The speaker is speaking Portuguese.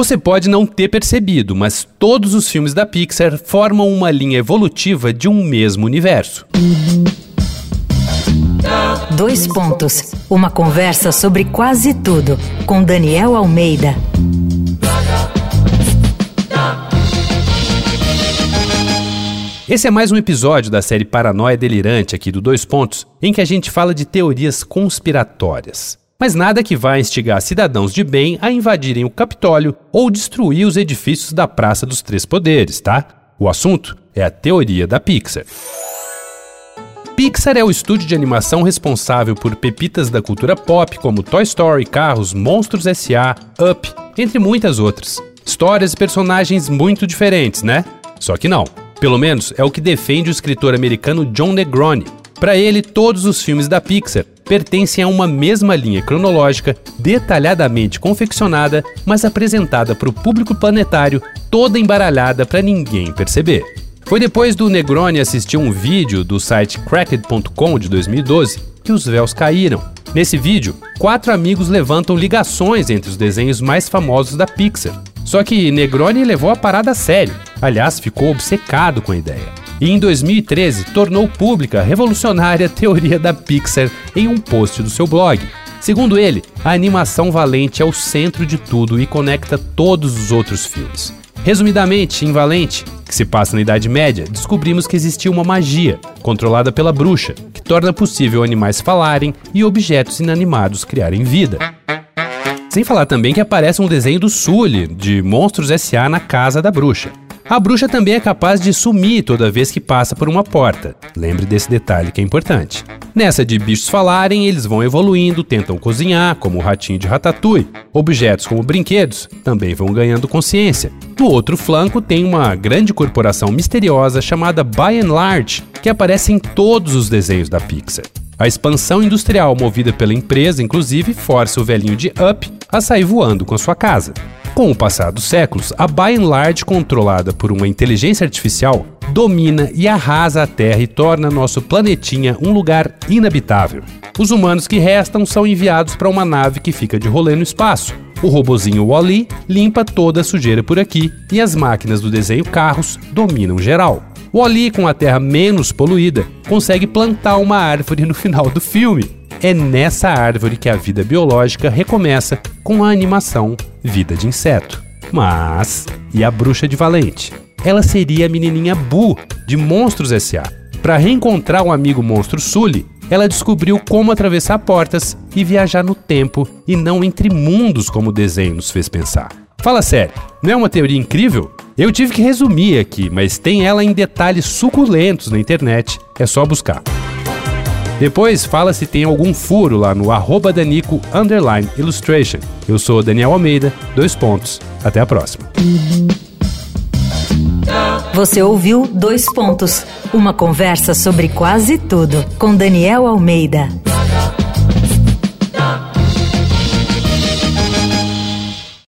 Você pode não ter percebido, mas todos os filmes da Pixar formam uma linha evolutiva de um mesmo universo. Dois pontos. Uma conversa sobre quase tudo com Daniel Almeida. Esse é mais um episódio da série Paranoia Delirante aqui do Dois Pontos, em que a gente fala de teorias conspiratórias. Mas nada que vá instigar cidadãos de bem a invadirem o Capitólio ou destruir os edifícios da Praça dos Três Poderes, tá? O assunto é a teoria da Pixar. Pixar é o estúdio de animação responsável por pepitas da cultura pop como Toy Story, Carros, Monstros S.A., Up, entre muitas outras. Histórias e personagens muito diferentes, né? Só que não. Pelo menos é o que defende o escritor americano John Negroni. Para ele, todos os filmes da Pixar pertencem a uma mesma linha cronológica, detalhadamente confeccionada, mas apresentada para o público planetário, toda embaralhada para ninguém perceber. Foi depois do Negroni assistir um vídeo do site cracked.com de 2012 que os véus caíram. Nesse vídeo, quatro amigos levantam ligações entre os desenhos mais famosos da Pixar. Só que Negroni levou a parada a sério. Aliás, ficou obcecado com a ideia. E em 2013 tornou pública a revolucionária teoria da Pixar em um post do seu blog. Segundo ele, a animação valente é o centro de tudo e conecta todos os outros filmes. Resumidamente, em Valente, que se passa na Idade Média, descobrimos que existia uma magia, controlada pela bruxa, que torna possível animais falarem e objetos inanimados criarem vida. Sem falar também que aparece um desenho do Sully, de Monstros S.A. na casa da bruxa. A bruxa também é capaz de sumir toda vez que passa por uma porta. Lembre desse detalhe que é importante. Nessa de bichos falarem, eles vão evoluindo, tentam cozinhar, como o ratinho de Ratatouille. Objetos como brinquedos também vão ganhando consciência. No outro flanco tem uma grande corporação misteriosa chamada By and Large, que aparece em todos os desenhos da Pixar. A expansão industrial movida pela empresa, inclusive, força o velhinho de Up a sair voando com sua casa. Com o passar dos séculos, a By and Large, controlada por uma inteligência artificial, domina e arrasa a Terra e torna nosso planetinha um lugar inabitável. Os humanos que restam são enviados para uma nave que fica de rolê no espaço. O robozinho Wally limpa toda a sujeira por aqui e as máquinas do desenho Carros dominam geral. Wally, com a Terra menos poluída, consegue plantar uma árvore no final do filme. É nessa árvore que a vida biológica recomeça com a animação Vida de Inseto. Mas, e a bruxa de Valente? Ela seria a menininha Boo, de Monstros S.A. Para reencontrar o amigo monstro Sully, ela descobriu como atravessar portas e viajar no tempo e não entre mundos como o desenho nos fez pensar. Fala sério, não é uma teoria incrível? Eu tive que resumir aqui, mas tem ela em detalhes suculentos na internet, é só buscar. Depois fala se tem algum furo lá no arroba Danico Illustration. Eu sou Daniel Almeida, dois pontos. Até a próxima. Você ouviu Dois Pontos, uma conversa sobre quase tudo com Daniel Almeida.